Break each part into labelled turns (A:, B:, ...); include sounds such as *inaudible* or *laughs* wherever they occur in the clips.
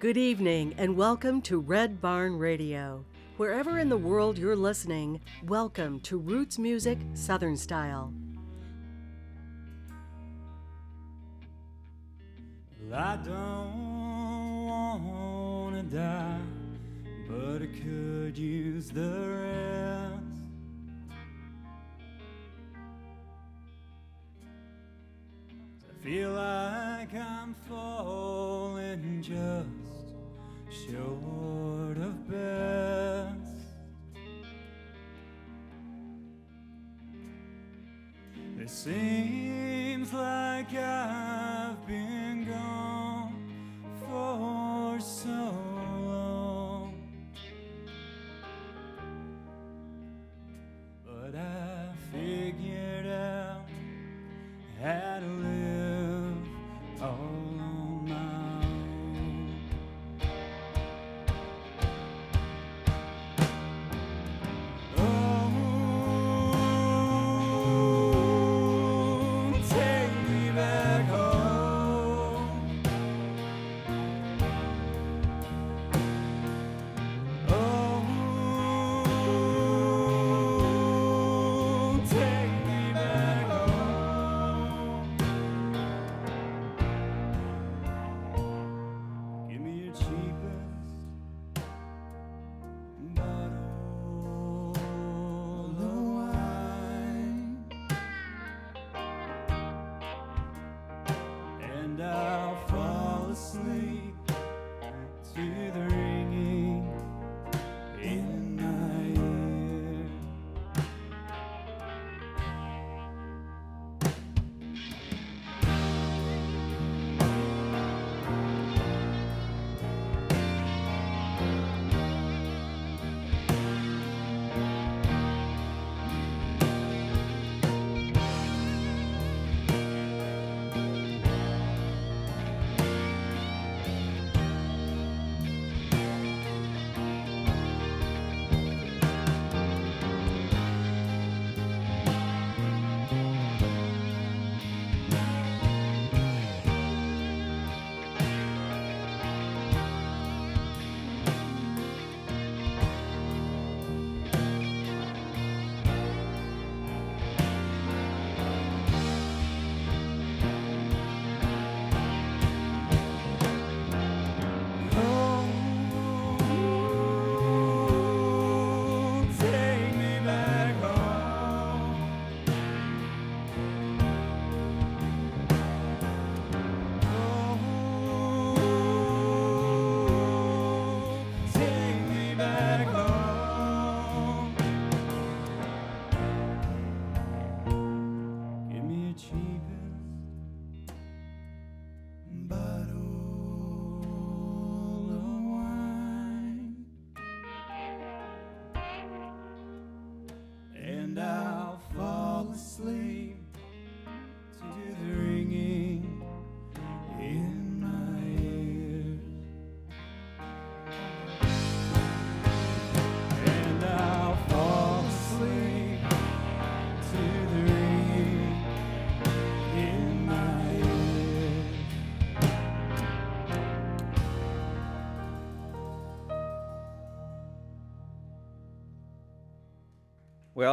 A: Good evening and welcome to Red Barn Radio. Wherever in the world you're listening, welcome to Roots Music Southern Style.
B: I don't wanna die, but I could use the rest. I feel like I'm falling just short of best. It seems like I've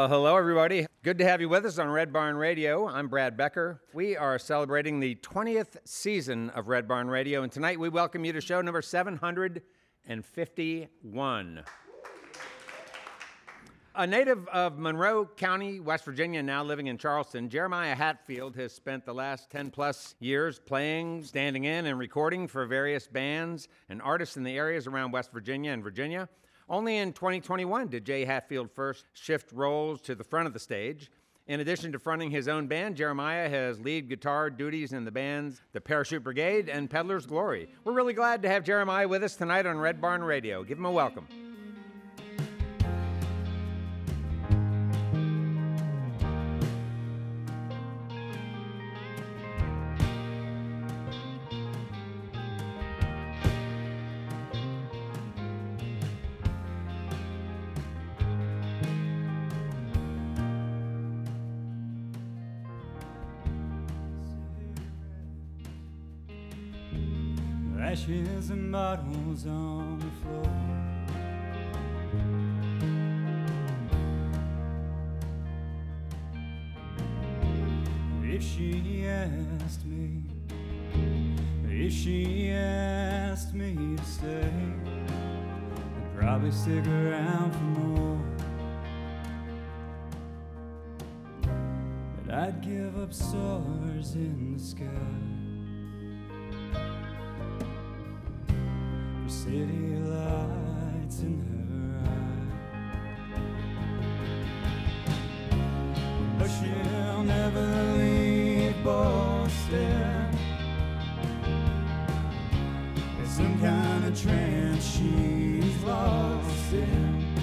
C: Well, hello, everybody. Good to have you with us on Red Barn Radio. I'm Brad Becker. We are celebrating the 20th season of Red Barn Radio, and tonight we welcome you to show number 751. A native of Monroe County, West Virginia, now living in Charleston, Jeremiah Hatfield has spent the last 10 plus years playing, standing in, and recording for various bands and artists in the areas around West Virginia and Virginia. Only in 2021 did Jay Hatfield first shift roles to the front of the stage. In addition to fronting his own band, Jeremiah has lead guitar duties in the bands The Parachute Brigade and Peddler's Glory. We're really glad to have Jeremiah with us tonight on Red Barn Radio. Give him a welcome.
B: Bottles on the floor. If she asked me, if she asked me to stay, I'd probably stick around for more. But I'd give up stars in the sky. City lights in her eye. But she'll never leave Boston. It's some kind of trance she's lost in.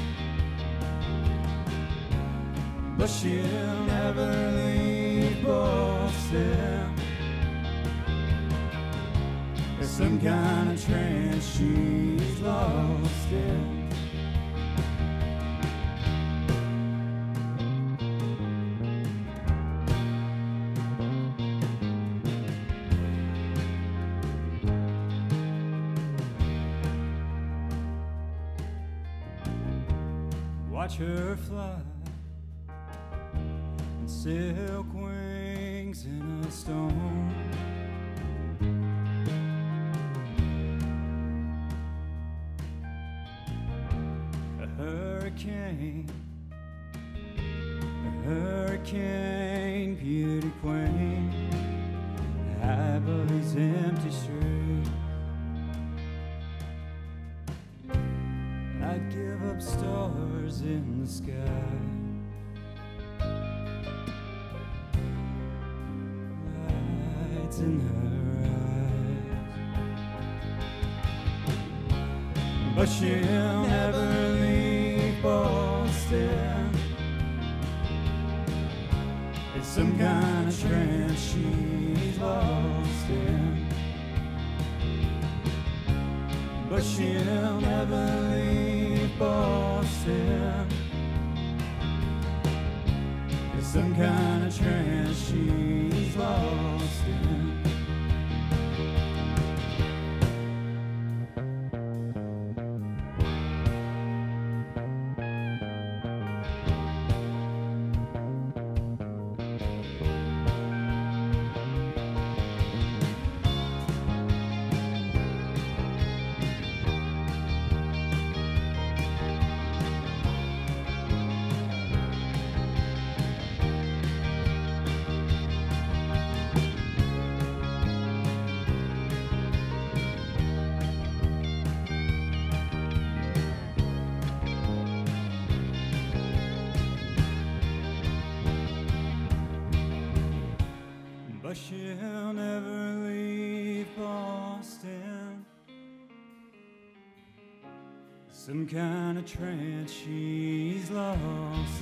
B: But she'll never leave Boston. Some kind of trance she's lost in. It's some kind of trance of trance she's lost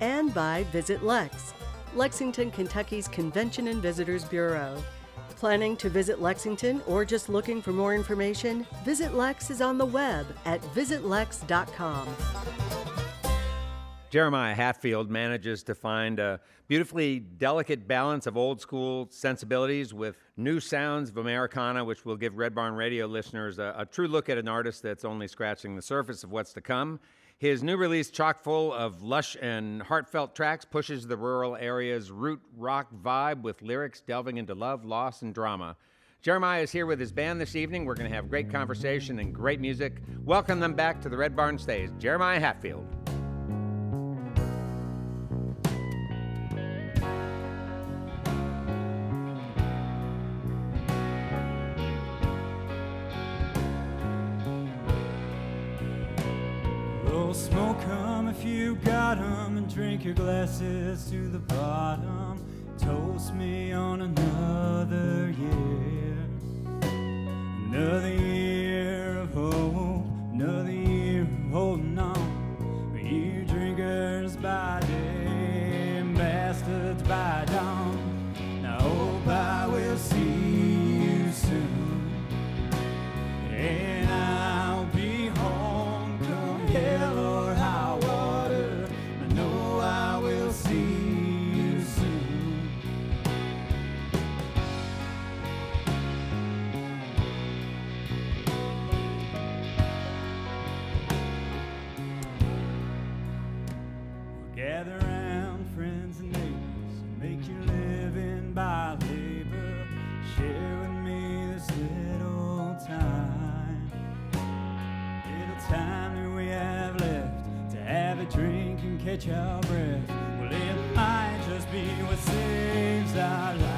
A: And by Visit Lex, Lexington, Kentucky's Convention and Visitors Bureau. Planning to visit Lexington or just looking for more information? Visit Lex is on the web at visitlex.com.
C: Jeremiah Hatfield manages to find a beautifully delicate balance of old school sensibilities with new sounds of Americana, which will give Red Barn Radio listeners a, a true look at an artist that's only scratching the surface of what's to come. His new release, chock full of lush and heartfelt tracks, pushes the rural area's root rock vibe with lyrics delving into love, loss, and drama. Jeremiah is here with his band this evening. We're going to have great conversation and great music. Welcome them back to the Red Barn stage. Jeremiah Hatfield.
B: If you got 'em and drink your glasses to the bottom. Toast me on another year. Another year of hope, another year of holding on. You drinkers by day bastards by catch our breath. Well, it might just be what saves our lives,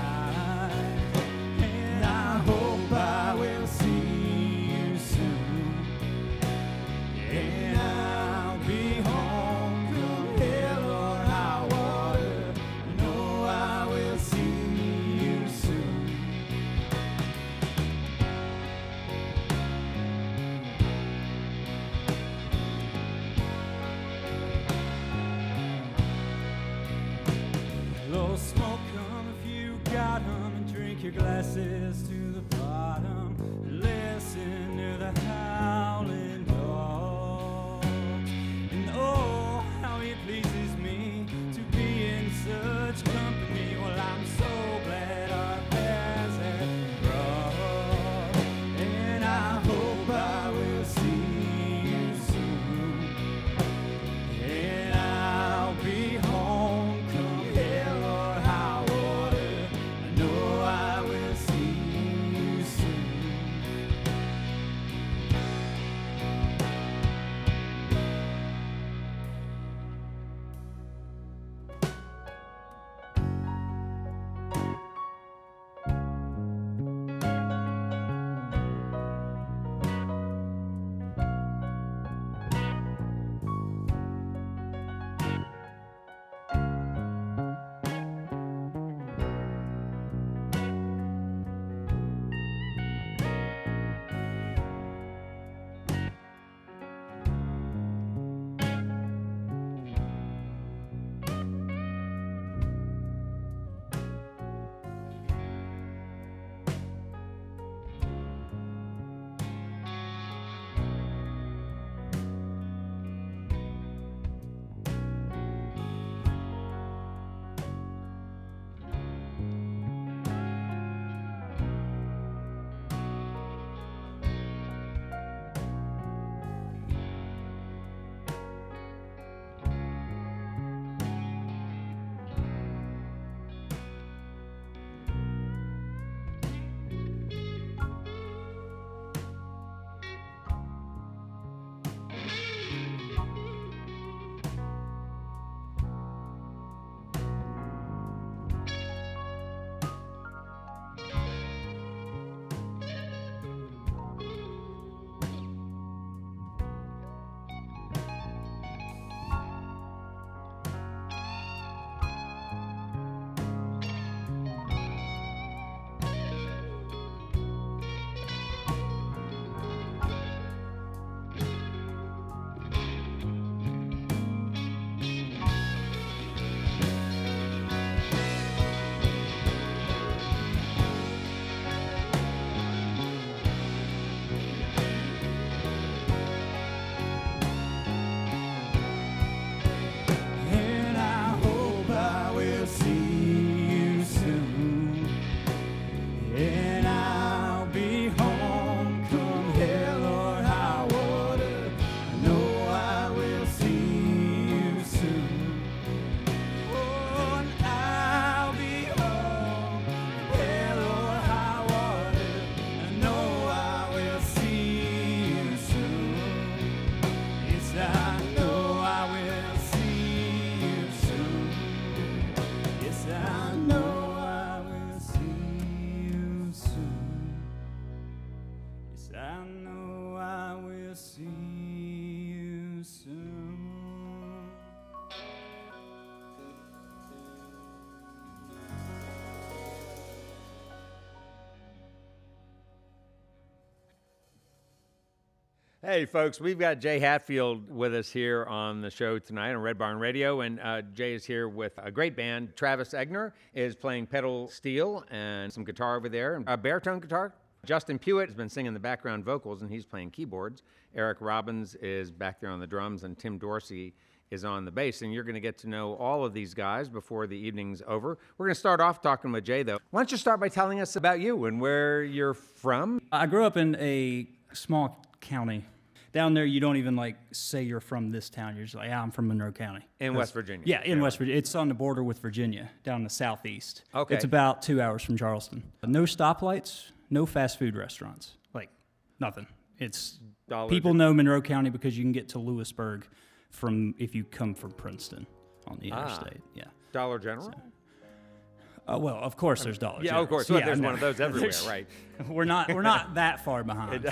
C: Hey, folks, we've got Jay Hatfield with us here on the show tonight on Red Barn Radio. And uh, Jay is here with a great band. Travis Egner is playing pedal steel and some guitar over there, and a baritone guitar. Justin Pewitt has been singing the background vocals and he's playing keyboards. Eric Robbins is back there on the drums, and Tim Dorsey is on the bass. And you're going to get to know all of these guys before the evening's over. We're going to start off talking with Jay, though. Why don't you start by telling us about you and where you're from?
B: I grew up in a small county. Down there, you don't even like say you're from this town. You're just like, yeah, I'm from Monroe County.
C: In West Virginia.
B: Yeah, in West Virginia. It's on the border with Virginia, down the southeast.
C: Okay.
B: It's about two hours from Charleston. No stoplights, no fast food restaurants. Like nothing. It's
C: Dollar
B: people know Monroe County because you can get to Lewisburg from if you come from Princeton on the
C: Ah.
B: interstate. Yeah.
C: Dollar General?
B: Uh, well, of course, there's dollars.
C: Yeah, of course. Well, there's
B: no.
C: one of those *laughs* everywhere, right? *laughs*
B: We're not we're not *laughs* that far behind.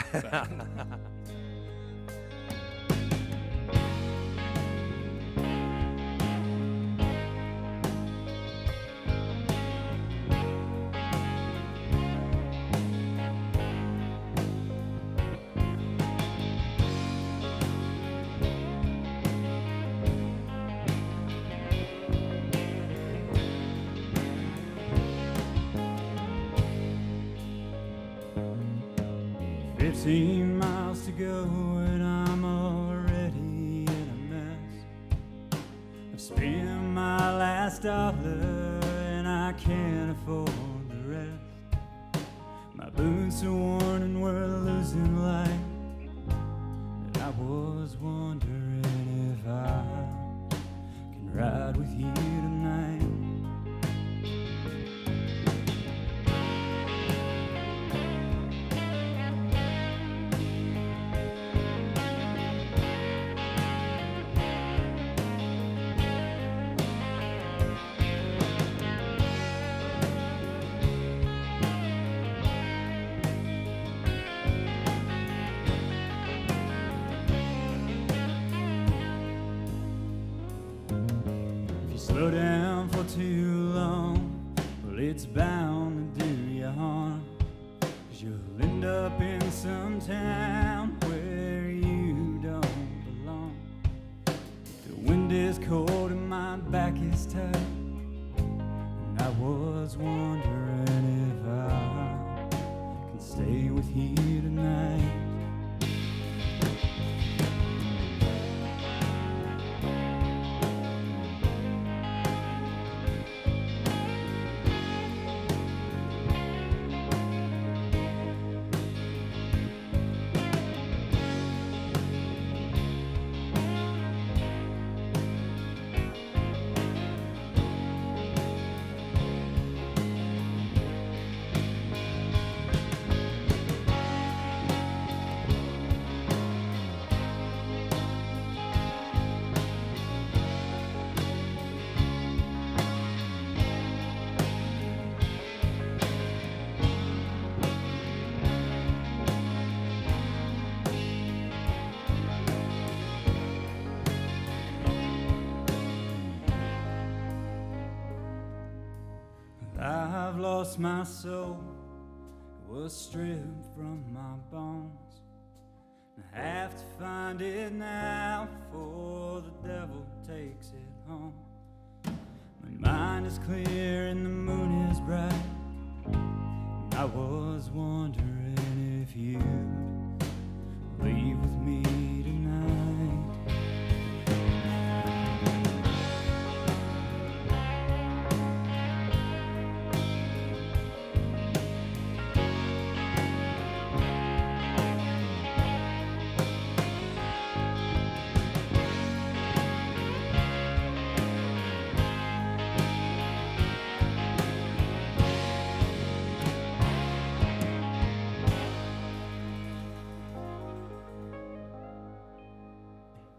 D: Lost my soul, was stripped from my bones. I have to find it now before the devil takes it home. My mind is clear and the moon is bright. I was wondering if you'd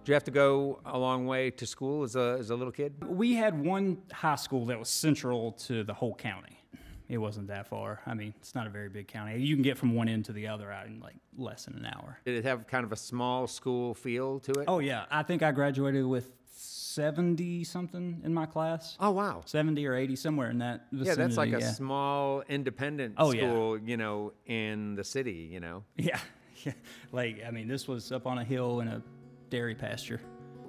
C: Did you have to go a long way to school as a, as a little kid?
B: We had one high school that was central to the whole county. It wasn't that far. I mean, it's not a very big county. You can get from one end to the other out in like less than an hour.
C: Did it have kind of a small school feel to it?
B: Oh yeah, I think I graduated with seventy something in my class.
C: Oh, wow.
B: Seventy or eighty, somewhere in that vicinity.
C: Yeah, that's like a
B: yeah.
C: small independent
B: Oh, yeah.
C: school, you know, in the city, you know. *laughs* *laughs*
B: Yeah,
E: like I mean, this was up on a hill in a dairy pasture.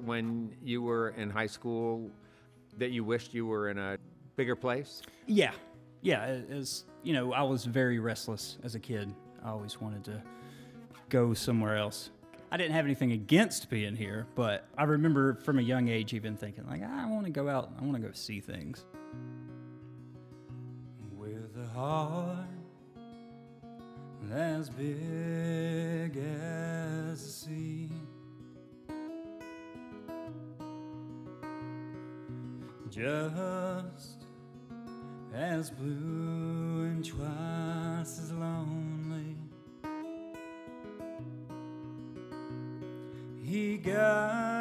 C: When you were in high school, that you wished you were in a bigger place?
E: Yeah, yeah. As you know, I was very restless as a kid. I always wanted to go somewhere else. I didn't have anything against being here, but I remember from a young age even thinking like, I want to go out. I want to go see things.
B: With a heart as big as the sea. Just as blue and twice as lonely. He guides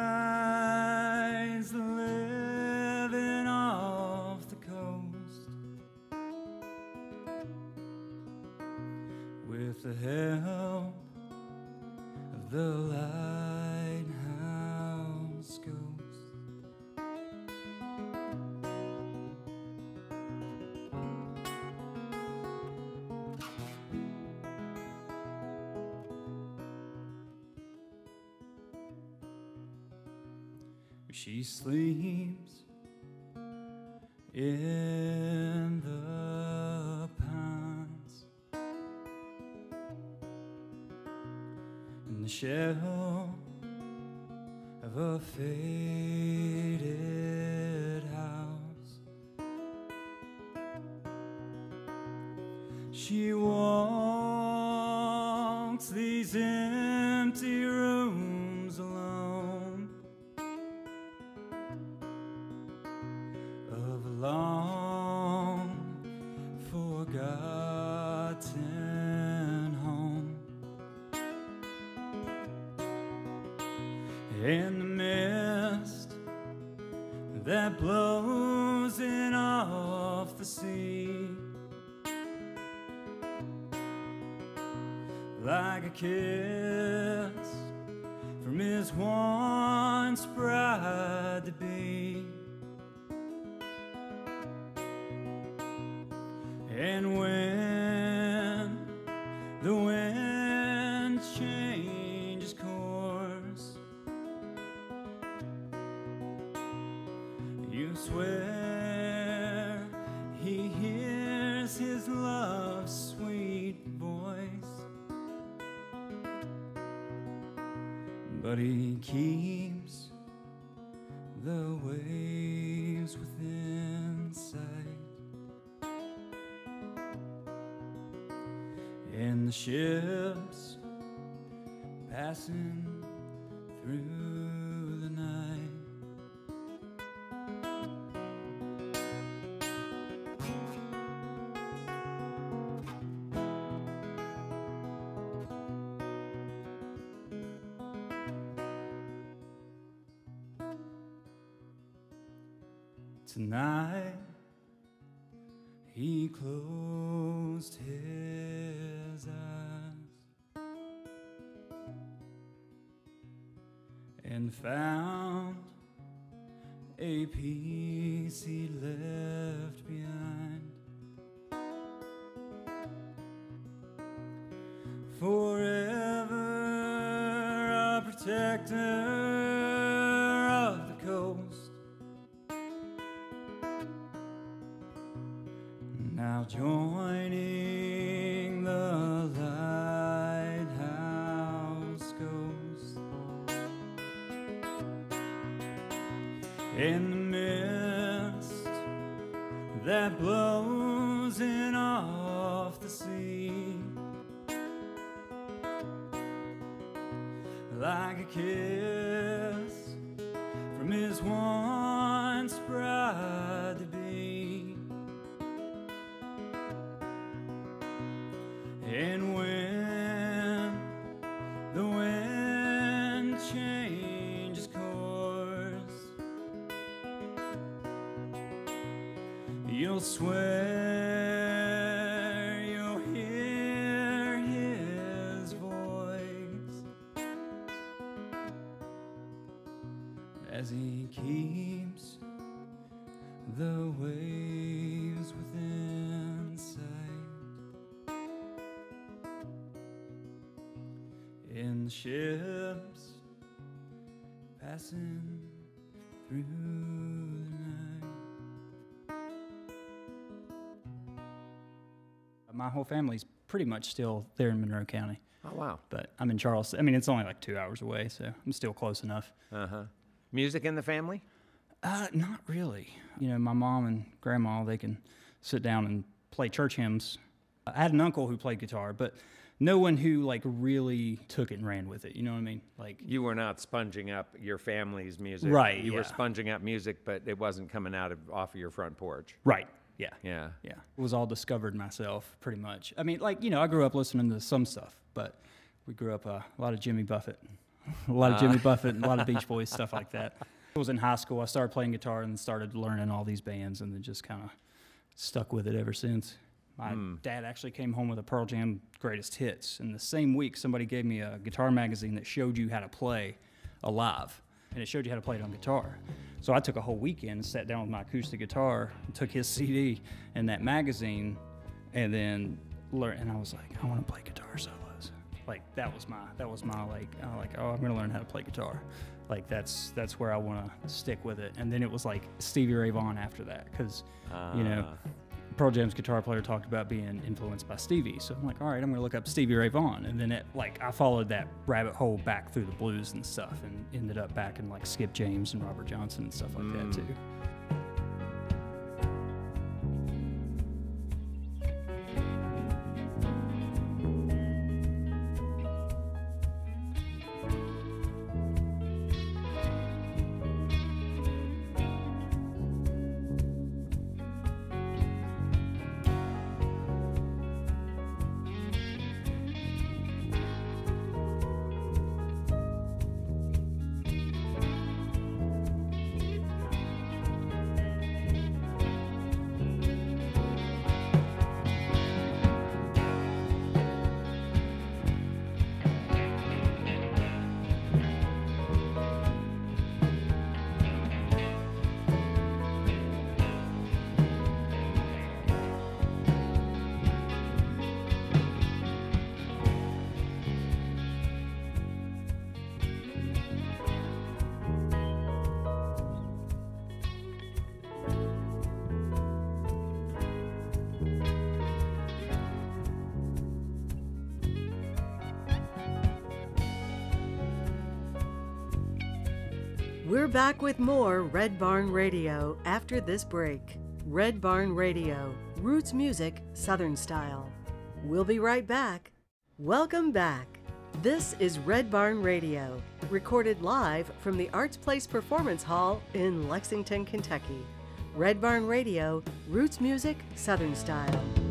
B: She sleeps in the pines in the shell of a faded house. She walks these kiss from his once bride to be. And when the wind changes course, you swear but he keeps the waves within sight. and the ships passing through Tonight he closed his eyes and found a peace he left behind. Forever a protector bride to be. And when the wind changes course, you'll swear family's pretty much still there in Monroe County,
C: Oh wow.
B: but I'm in Charleston. I mean, it's only like two hours away, so I'm still close enough.
C: Uh huh. Music in the family?
B: Uh, not really. You know, my mom and grandma, they can sit down and play church hymns. I had an uncle who played guitar, but no one who like really took it and ran with it. You know what I mean? Like,
C: You were not sponging up your family's music.
B: Right,
C: You were sponging up music, but it wasn't coming out of off of your front porch.
B: right? Yeah.
C: Yeah.
B: Yeah. It was all discovered myself, pretty much. I mean, like, you know, I grew up listening to some stuff, but we grew up uh, a lot of Jimmy Buffett, *laughs* a lot of Jimmy Buffett, and a lot of Beach Boys, stuff like that. *laughs* I was in high school. I started playing guitar and started learning all these bands, and then just kind of stuck with it ever since. My dad actually came home with a Pearl Jam greatest hits, and the same week somebody gave me a guitar magazine that showed you how to play Alive, and it showed you how to play it on guitar. So I took a whole weekend sat down with my acoustic guitar, *laughs* took his CD and that magazine, and then learned. And I was like, I want to play guitar solos. Like that was my that was my like was like oh I'm gonna learn how to play guitar. Like that's that's where I want to stick with it. And then it was like Stevie Ray Vaughan after that because you know. Ah. Pearl Jam's guitar player talked about being influenced by Stevie, so I'm like, all right, I'm gonna look up Stevie Ray Vaughan, and then it like I followed that rabbit hole back through the blues and stuff, and ended up back in like Skip James and Robert Johnson and stuff like that
A: mm. too. More Red Barn Radio after this break. Red Barn Radio, roots music, Southern style. We'll be right back. Welcome back. This is Red Barn Radio, recorded live from the Arts Place Performance Hall in Lexington, Kentucky. Red Barn Radio, roots music, Southern style.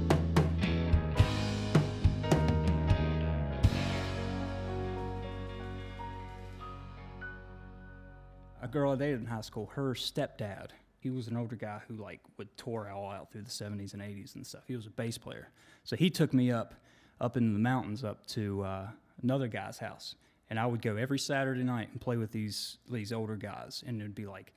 B: Girl I dated in high school, her stepdad, he was an older guy who like would tour all out through the 70s and 80s and stuff. He was a bass player. So he took me up up in the mountains up to uh, another guy's house. And I would go every Saturday night and play with these these older guys. And it'd be like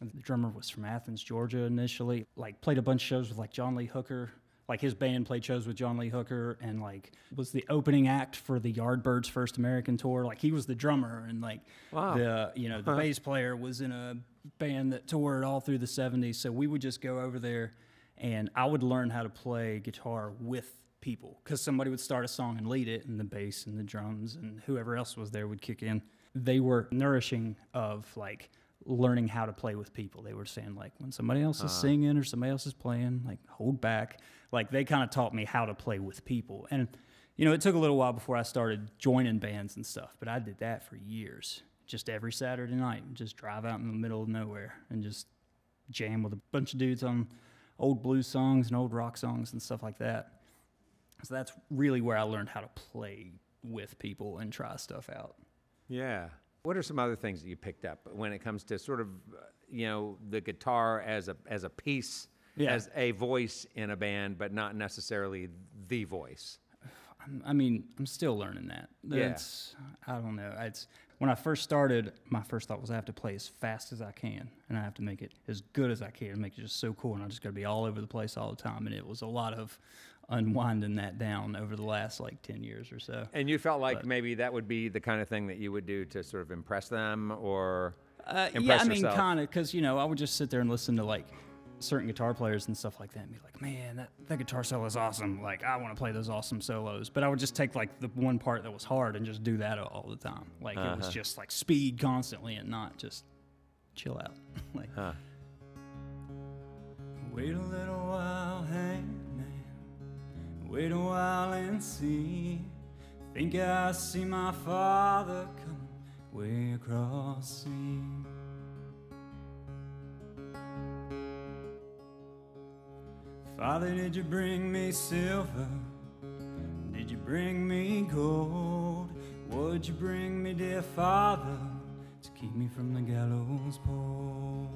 B: the drummer was from Athens, Georgia initially. Like played a bunch of shows with like John Lee Hooker. Like his band played shows with John Lee Hooker and like was the opening act for the Yardbirds first American tour. Like he was the drummer and like
C: Wow.
B: the you know the uh-huh. bass player was in a band that toured all through the 70s. So we would just go over there and I would learn how to play guitar with people because somebody would start a song and lead it, and the bass and the drums and whoever else was there would kick in. They were nourishing of like learning how to play with people. They were saying like when somebody else is uh-huh. singing or somebody else is playing, like hold back. Like they kind of taught me how to play with people. And you know, it took a little while before I started joining bands and stuff, but I did that for years. Just every Saturday night, just drive out in the middle of nowhere and just jam with a bunch of dudes on old blues songs and old rock songs and stuff like that. So that's really where I learned how to play with people and try stuff out.
C: Yeah. What are some other things that you picked up when it comes to sort of, uh, you know, the guitar as a as a piece,
B: Yeah.
C: as a voice in a band, but not necessarily the voice?
B: I'm- mean, I'm still learning that.
C: Yeah.
B: I don't know. It's
E: when I first started, my first thought was I have to play as fast as I can, and I have to make it as good as I can, and make it just so cool. And I just got to be all over the place all the time. And it was a lot of unwinding that down over the last like ten years or so.
C: And you felt like
E: But-
C: maybe that would be the kind of thing that you would do to sort of impress them or
E: Uh, yeah, I mean, kind of, because you know, I would just sit there and listen to like certain guitar players and stuff like that, and be like, "Man, that, that guitar solo is awesome! Like, I want to play those awesome solos." But I would just take like the one part that was hard and just do that all the time. Like it
C: Uh-huh.
E: was just like speed constantly and not just chill out. *laughs* like,
C: Huh.
B: Wait a little while, hangman. Wait a while and see. Think I see my father coming way across sea. Father, did you bring me silver? Did you bring me gold? Would you bring me, dear father, to keep me from the gallows pole?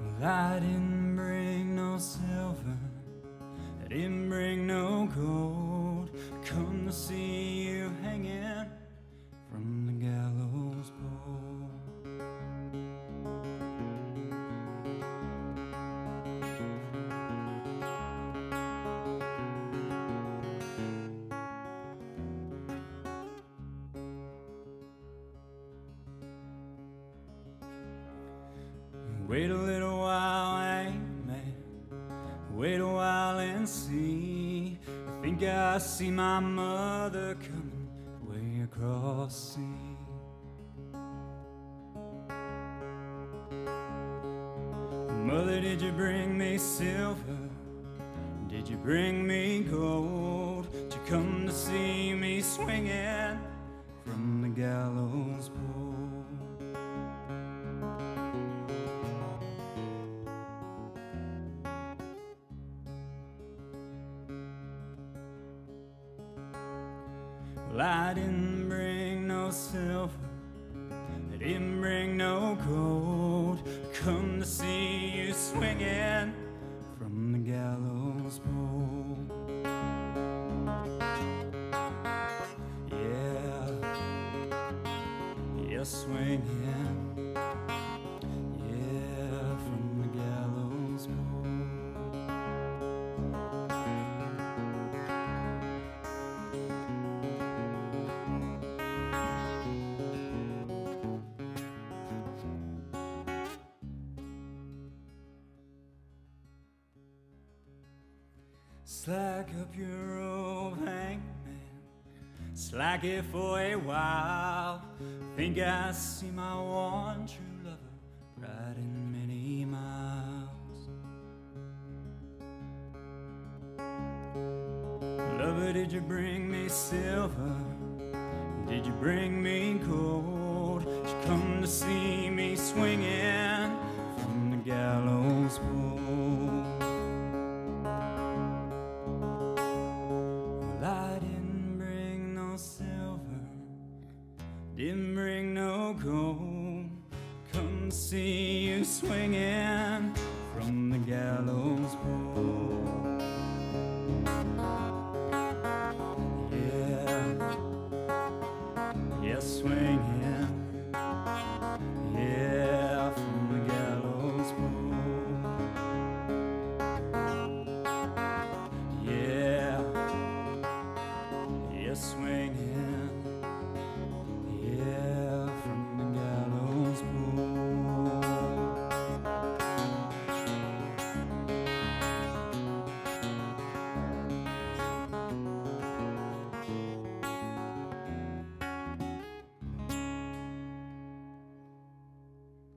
B: Well, I didn't bring no silver, I didn't bring no gold. Come to see think I see my mother coming way across sea. Mother, did you bring me silver? Did you bring me gold? You come to see me swinging from the gallows pole? Well, I didn't bring no silver, I didn't bring Think didn't bring no gold. Come see you swinging from the gallows pole.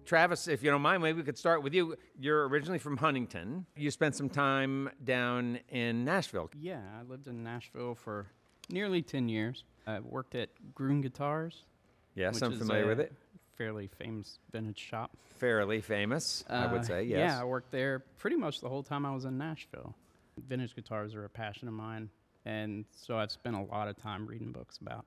C: Travis, if you don't mind, maybe we could start with you. You're originally from Huntington. You spent some time down in Nashville.
F: Yeah, I lived in Nashville for nearly 10 years. I worked at Gruhn Guitars.
C: Yes, I'm familiar with it.
F: Fairly famous vintage shop.
C: Fairly famous, I would
F: Uh,
C: say. Yes.
F: Yeah, I worked there pretty much the whole time I was in Nashville. Vintage guitars are a passion of mine, and so I've spent a lot of time reading books about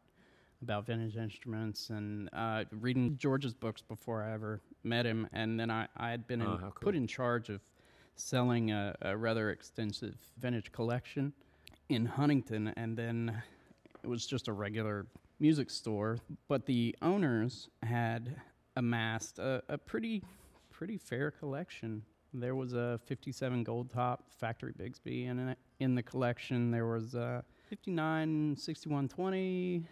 F: about vintage instruments and uh, reading George's books before I ever met him. And then I, I had been in,
C: Oh, how cool.
F: put in charge of selling a, a rather extensive vintage collection in Huntington. And then it was just a regular music store, but the owners had amassed a, a pretty pretty fair collection. There was a 57 gold top factory Bigsby in it, in the collection. There was a 59 6120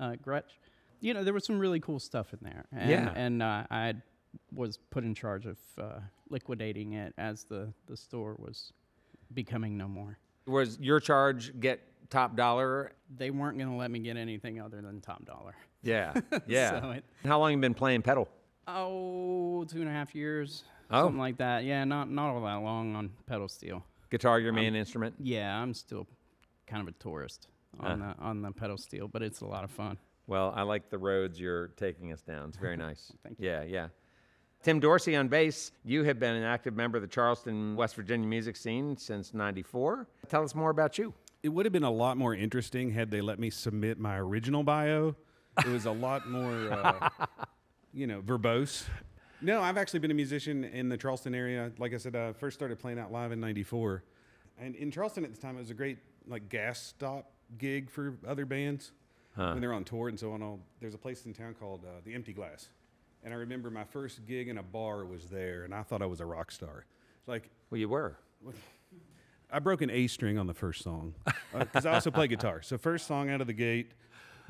F: uh, Gretsch. You know, there was some really cool stuff in there. And,
C: Yeah.
F: And uh, I had- was put in charge of uh, liquidating it as the, the store was becoming no more.
C: Was your charge get top dollar?
F: They weren't going to let me get anything other than top dollar.
C: Yeah, *laughs* yeah.
F: So it-
C: How long you been playing pedal?
F: Oh, two and a half years.
C: Oh.
F: Something like that. Yeah, not not all that long on pedal steel.
C: Guitar your main instrument?
F: Yeah, I'm still kind of a tourist on
C: Uh.
F: the on the pedal steel, but it's a lot of fun.
C: Well, I like the roads you're taking us down. It's very *laughs* nice.
F: Thank
C: you. Yeah, yeah. Tim Dorsey on bass. You have been an active member of the Charleston, West Virginia music scene since 94. Tell us more about you.
G: It would have been a lot more interesting had they let me submit my original bio. It was a lot more, uh, *laughs* you know, verbose. No, I've actually been a musician in the Charleston area. Like I said, I first started playing out live in '94, and in Charleston at the time, it was a great like gas stop gig for other bands when they're on tour and so on. All there's a place in town called uh, the Empty Glass, and I remember my first gig in a bar was there, and I thought I was a rock star. Like
C: Well, you were.
G: I broke an A string on the first song because I also play guitar. So first song out of the gate,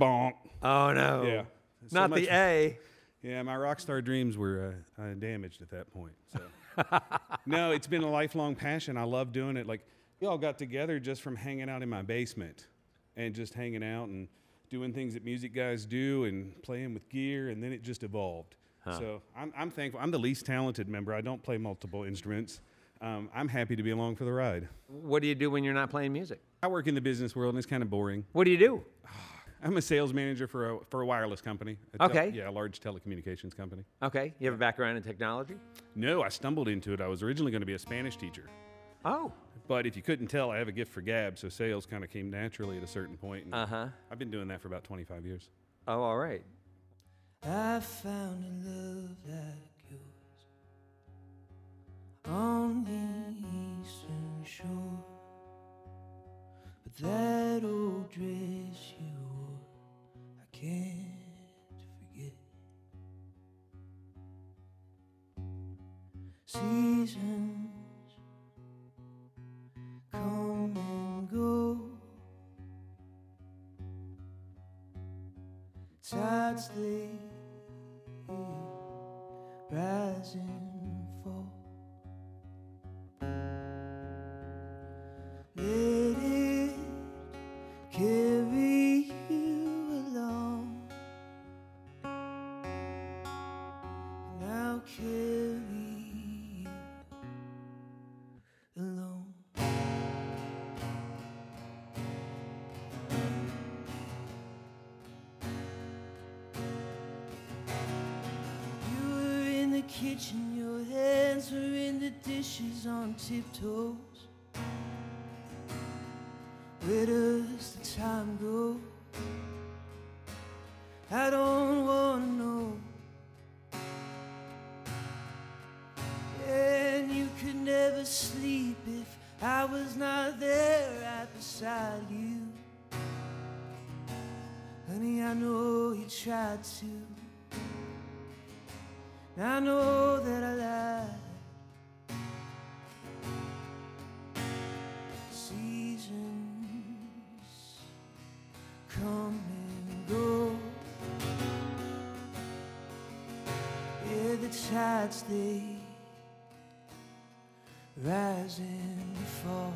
G: bonk.
C: Oh, no.
G: Yeah. So
C: Not
G: much-
C: the A.
G: Yeah, my rock star dreams were uh, uh, damaged at that point. So *laughs* no, it's been a lifelong passion. I love doing it. Like we all got together just from hanging out in my basement and just hanging out and doing things that music guys do and playing with gear, and then it just evolved. So I'm, I'm thankful. I'm the least talented member. I don't play multiple instruments. Um, I'm happy to be along for the ride.
C: What do you do when you're not playing music?
G: I work in the business world and it's kind of boring.
C: What do you do? *sighs*
G: I'm a sales manager for a, for a wireless company. a tel-
C: Okay.
G: yeah, a large telecommunications company.
C: Okay. You have a background in technology?
G: No, I stumbled into it. I was originally going to be a Spanish teacher.
C: Oh.
G: But if you couldn't tell, I have a gift for gab, so sales kind of came naturally at a certain point.
C: Uh huh.
G: I've been doing that for about 25 years.
C: Oh, all right.
H: I found a love like yours on the eastern shore. But that old dress you wore, I can't forget. Seasons come and go. Tides they rise and fall. Tiptoes. Where does the time go? I don't wanna know. And you could never sleep if I was not there right beside you. Honey, I know you tried to. I know that Yeah, the tides they rise and fall.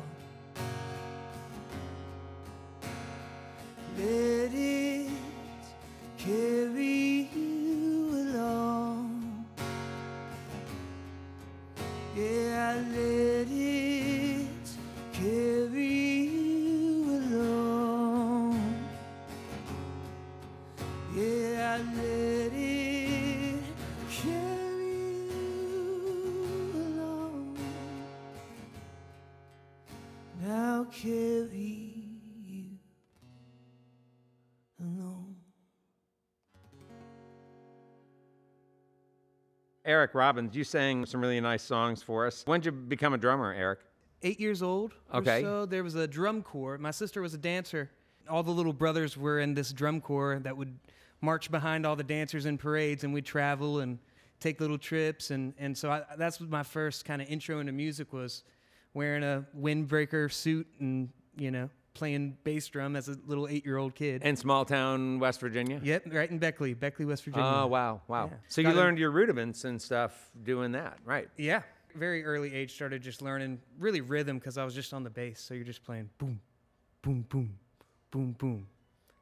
C: Eric Robbins, you sang some really nice songs for us. When did you become a drummer, Eric?
I: eight years old.
C: Okay.
I: so, there was a drum corps. My sister was a dancer. All the little brothers were in this drum corps that would march behind all the dancers in parades, and we'd travel and take little trips. And, and so I, that's my first kind of intro into music was wearing a windbreaker suit and, you know, playing bass drum as a little eight year old kid.
C: In small town West Virginia?
I: yep, right in Beckley, Beckley, West Virginia.
C: Oh, wow, wow.
I: Yeah.
C: So you
I: Got a-
C: learned your rudiments and stuff doing that, right?
I: Yeah. Very early age started just learning really rhythm because I was just on the bass. So you're just playing boom, boom, boom, boom, boom.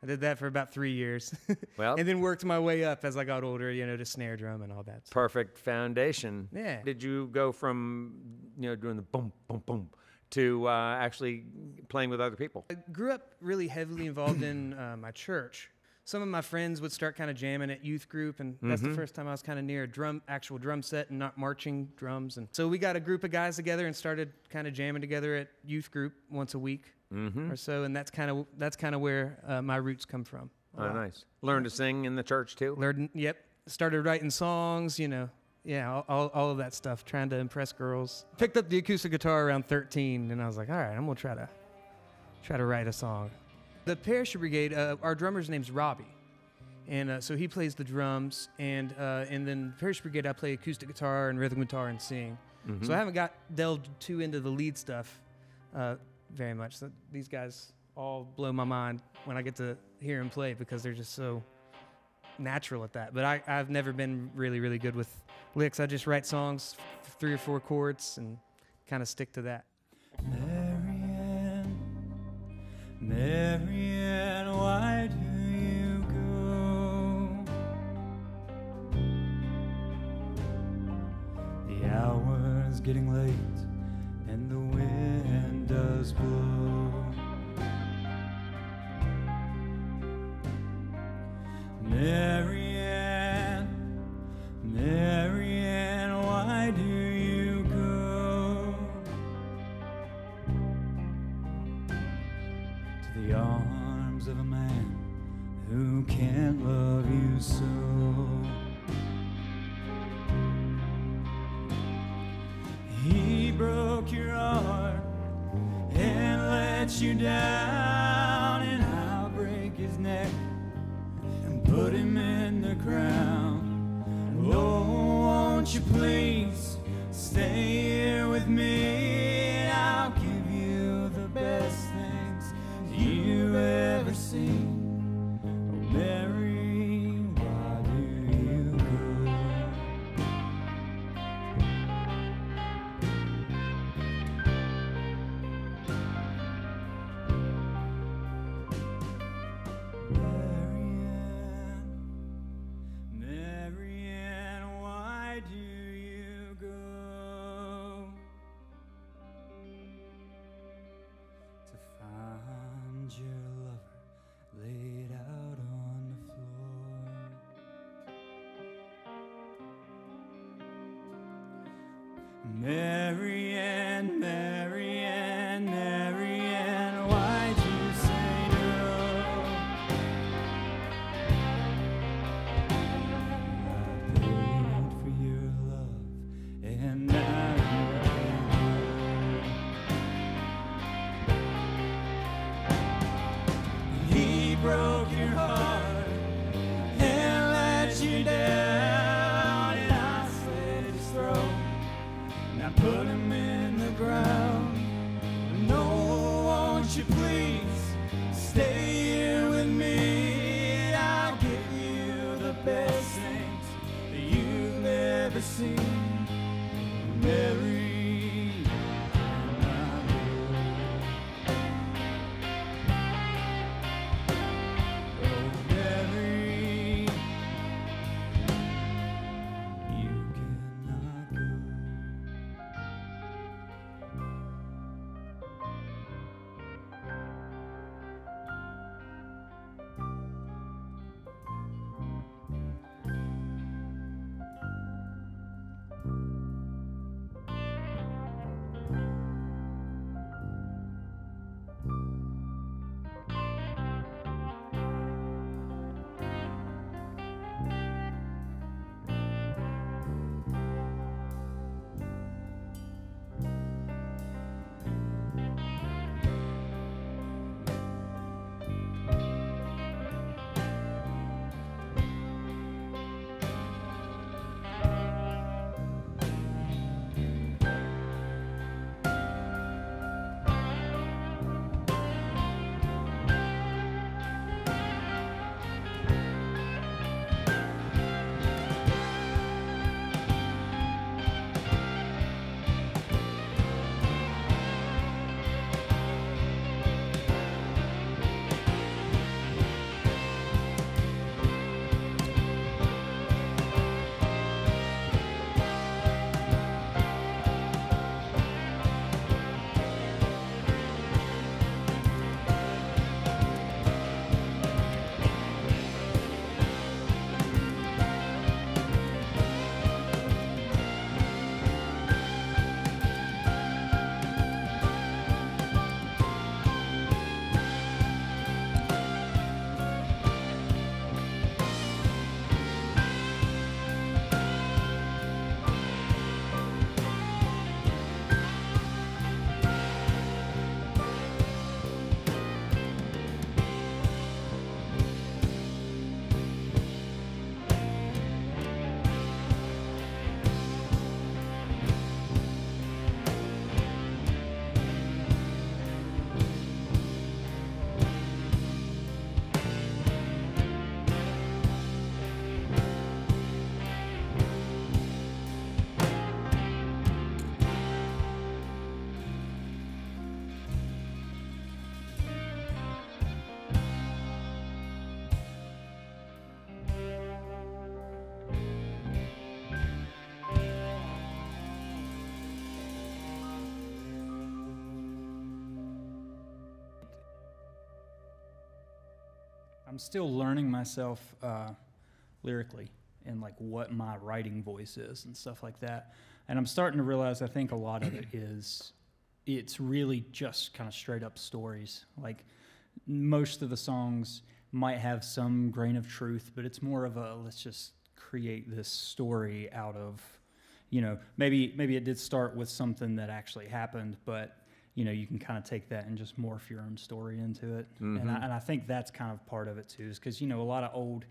I: I did that for about three years. *laughs*
C: Well-
I: and then worked my way up as I got older, you know, to snare drum and all that.
C: Perfect foundation.
I: Yeah.
C: Did you go from, you know, doing the boom, boom, boom to uh, actually playing with other people?
I: I grew up really heavily involved in uh, my church. Some of my friends would start kind of jamming at youth group, and that's
C: Mm-hmm.
I: the first time I was kind of near a drum, actual drum set, and not marching drums. And so we got a group of guys together and started kind of jamming together at youth group once a week
C: Mm-hmm.
I: or so, and that's kind of that's kind of where uh, my roots come from.
C: Oh, nice. Learned to sing in the church too?
I: Learned, yep. Started writing songs, you know, yeah, all, all, all of that stuff, trying to impress girls. Picked up the acoustic guitar around 13, and I was like, all right, I'm gonna try to try to write a song. The Parachute Brigade, uh, our drummer's name's Robbie, and uh, so he plays the drums, and uh, and then Parachute Brigade, I play acoustic guitar and rhythm guitar and sing. So I haven't got delved too into the lead stuff uh, very much. So these guys all blow my mind when I get to hear them play because they're just so natural at that. But I, I've never been really, really good with licks. I just write songs, three or four chords, and kind of stick to that.
B: Marianne, Marianne, why do you go? The hour's getting late and the wind does blow. Marianne, you down, and I'll break his neck and put him in the ground. Oh, won't you please stay
E: I'm still learning myself uh, lyrically and like what my writing voice is and stuff like that. And I'm starting to realize I think a lot of it *clears throat* is it's really just kind of straight up stories. Like most of the songs might have some grain of truth, but it's more of a let's just create this story out of you know maybe maybe it did start with something that actually happened, but you know you can kind of take that and just morph your own story into it. And, I, mm-hmm. and I think that's kind of part of it too, is because you know a lot of old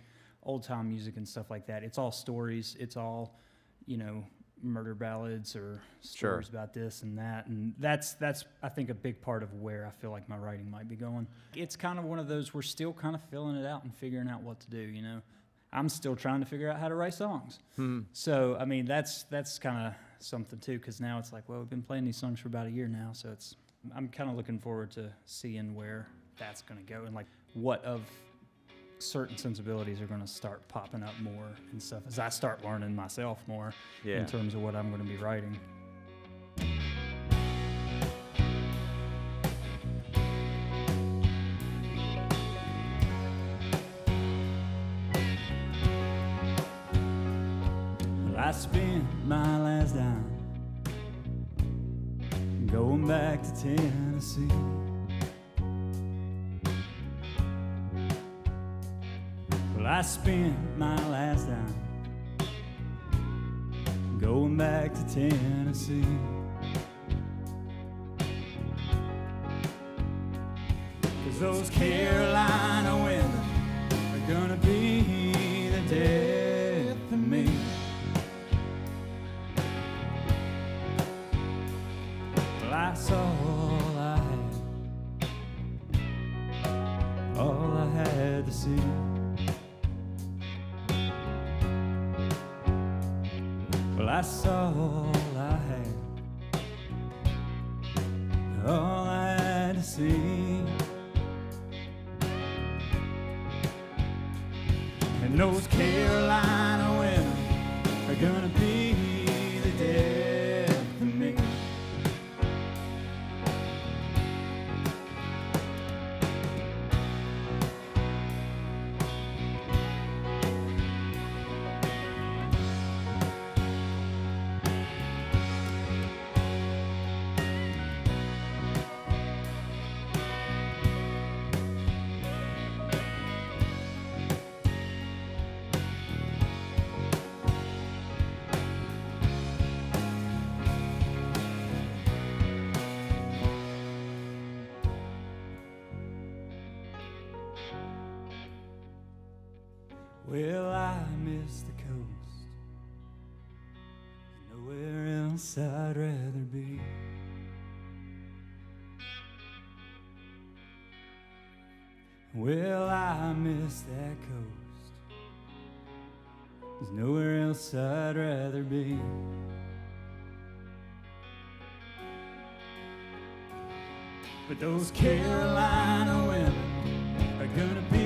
E: old time music and stuff like that. It's all stories. It's all you know murder ballads or
C: Sure.
E: stories about this and that and that's that's i think a big part of where i feel like my writing might be going it's kind of one of those we're still kind of filling it out and figuring out what to do you know i'm still trying to figure out how to write songs hmm. so i mean that's that's kind of something too because now it's like well we've been playing these songs for about a year now so it's i'm kind of looking forward to seeing where that's going to go and like what of certain sensibilities are going to start popping up more and stuff as I start learning myself more
C: Yeah.
E: in terms of what I'm going to be writing.
B: Tennessee. Well, I spent my last dime going back to Tennessee. Cause those Carolina Well, I miss the coast. Nowhere else I'd rather be. Well, I miss that coast. There's nowhere else I'd rather be. But those Carolina women are gonna be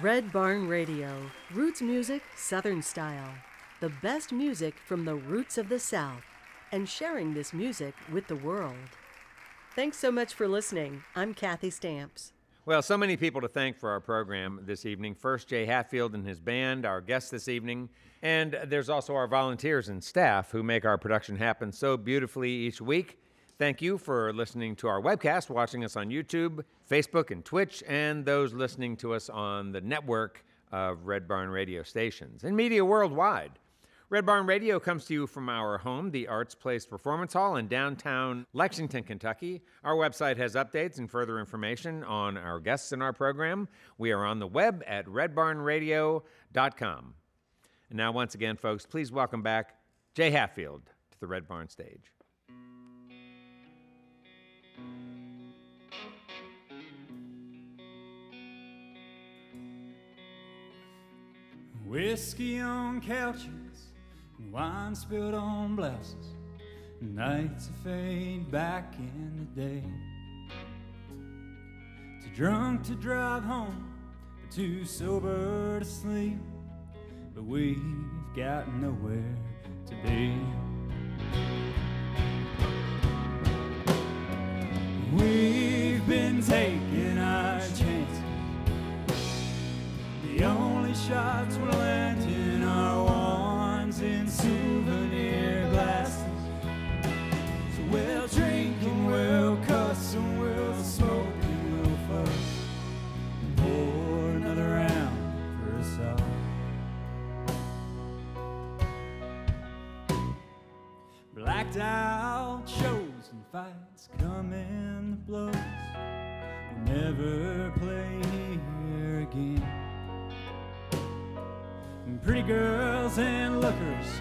A: Red Barn Radio, roots music, Southern style. The best music from the roots of the South, and sharing this music with the world. Thanks so much for listening. I'm Kathy Stamps.
C: Well, so many people to thank for our program this evening. First, Jay Hatfield and his band, our guests this evening. And there's also our volunteers and staff who make our production happen so beautifully each week. Thank you for listening to our webcast, watching us on YouTube, Facebook, and Twitch, and those listening to us on the network of Red Barn radio stations and media worldwide. Red Barn Radio comes to you from our home, the Arts Place Performance Hall in downtown Lexington, Kentucky. Our website has updates and further information on our guests in our program. We are on the web at redbarnradio.com. And now, once again, folks, please welcome back Jay Hatfield to the Red Barn stage.
B: Whiskey on couches, and wine spilled on blouses, nights fade back in the day. Too drunk to drive home, too sober to sleep, but we've got nowhere to be. We've been taking our chances. The only shots we're landing are ones in souvenir glasses. So we'll drink and we'll cuss and we'll smoke and we'll fuss. And pour another round for us all. Blacked out shows and fights coming the blows. We'll never pretty girls and lookers,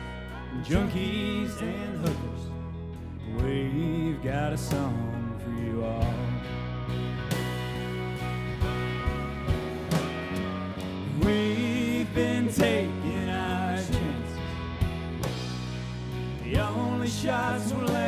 B: and junkies and hookers. We've got a song for you all. We've been taking our chances. The only shots we're landing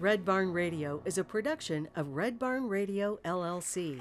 A: Red Barn Radio is a production of Red Barn Radio, LLC.